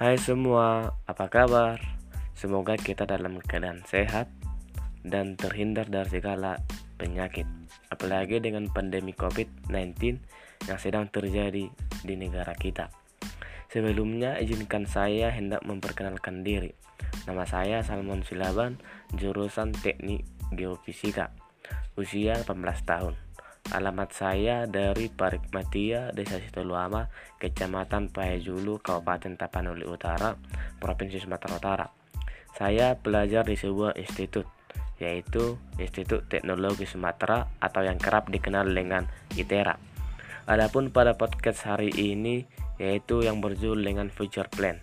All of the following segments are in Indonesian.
Hai semua, apa kabar? Semoga kita dalam keadaan sehat dan terhindar dari segala penyakit, apalagi dengan pandemi COVID-19 yang sedang terjadi di negara kita. Sebelumnya, izinkan saya hendak memperkenalkan diri. Nama saya Salmon Silaban, jurusan Teknik Geofisika, usia 18 tahun. Alamat saya dari Parikmatia, Desa Situluama, Kecamatan Pahejulu, Kabupaten Tapanuli Utara, Provinsi Sumatera Utara. Saya belajar di sebuah institut, yaitu Institut Teknologi Sumatera atau yang kerap dikenal dengan ITERA. Adapun pada podcast hari ini yaitu yang berjudul dengan future plan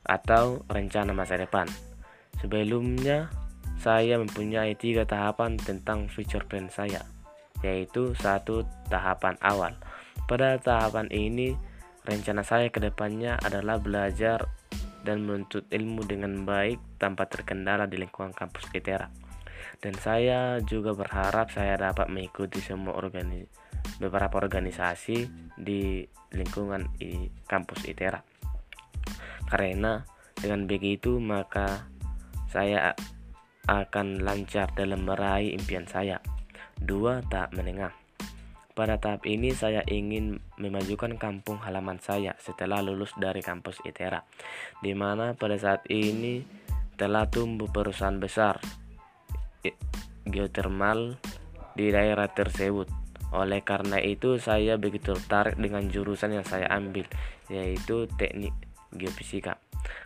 atau rencana masa depan. Sebelumnya, saya mempunyai tiga tahapan tentang future plan saya yaitu satu tahapan awal. Pada tahapan ini, rencana saya ke depannya adalah belajar dan menuntut ilmu dengan baik tanpa terkendala di lingkungan kampus ITERA. Dan saya juga berharap saya dapat mengikuti semua organi beberapa organisasi di lingkungan i kampus ITERA. Karena dengan begitu maka saya akan lancar dalam meraih impian saya. Dua, tahap menengah. Pada tahap ini saya ingin memajukan kampung halaman saya setelah lulus dari kampus ITERA, di mana pada saat ini telah tumbuh perusahaan besar geotermal di daerah tersebut. Oleh karena itu, saya begitu tertarik dengan jurusan yang saya ambil, yaitu teknik geofisika.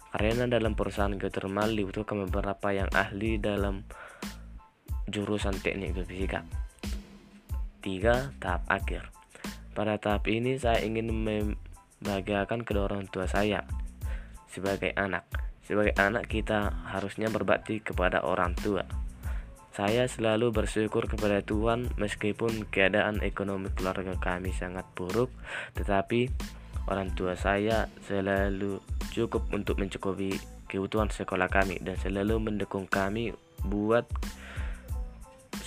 Karena dalam perusahaan geotermal dibutuhkan beberapa yang ahli dalam jurusan teknik geofisika. 3. Tahap akhir Pada tahap ini saya ingin membahagiakan kedua orang tua saya sebagai anak. Sebagai anak kita harusnya berbakti kepada orang tua. Saya selalu bersyukur kepada Tuhan meskipun keadaan ekonomi keluarga kami sangat buruk, tetapi orang tua saya selalu cukup untuk mencukupi kebutuhan sekolah kami dan selalu mendukung kami buat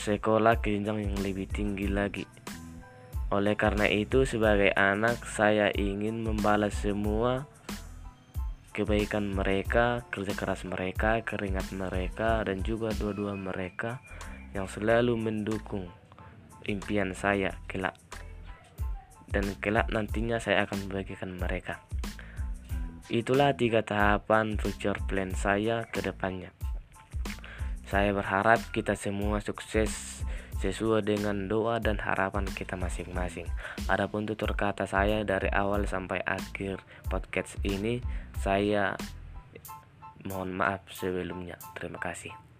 sekolah jenjang yang lebih tinggi lagi. Oleh karena itu, sebagai anak, saya ingin membalas semua kebaikan mereka, kerja keras mereka, keringat mereka, dan juga dua-dua mereka yang selalu mendukung impian saya kelak. Dan kelak nantinya saya akan membagikan mereka. Itulah tiga tahapan future plan saya ke depannya. Saya berharap kita semua sukses sesuai dengan doa dan harapan kita masing-masing. Adapun tutur kata saya dari awal sampai akhir podcast ini, saya mohon maaf sebelumnya. Terima kasih.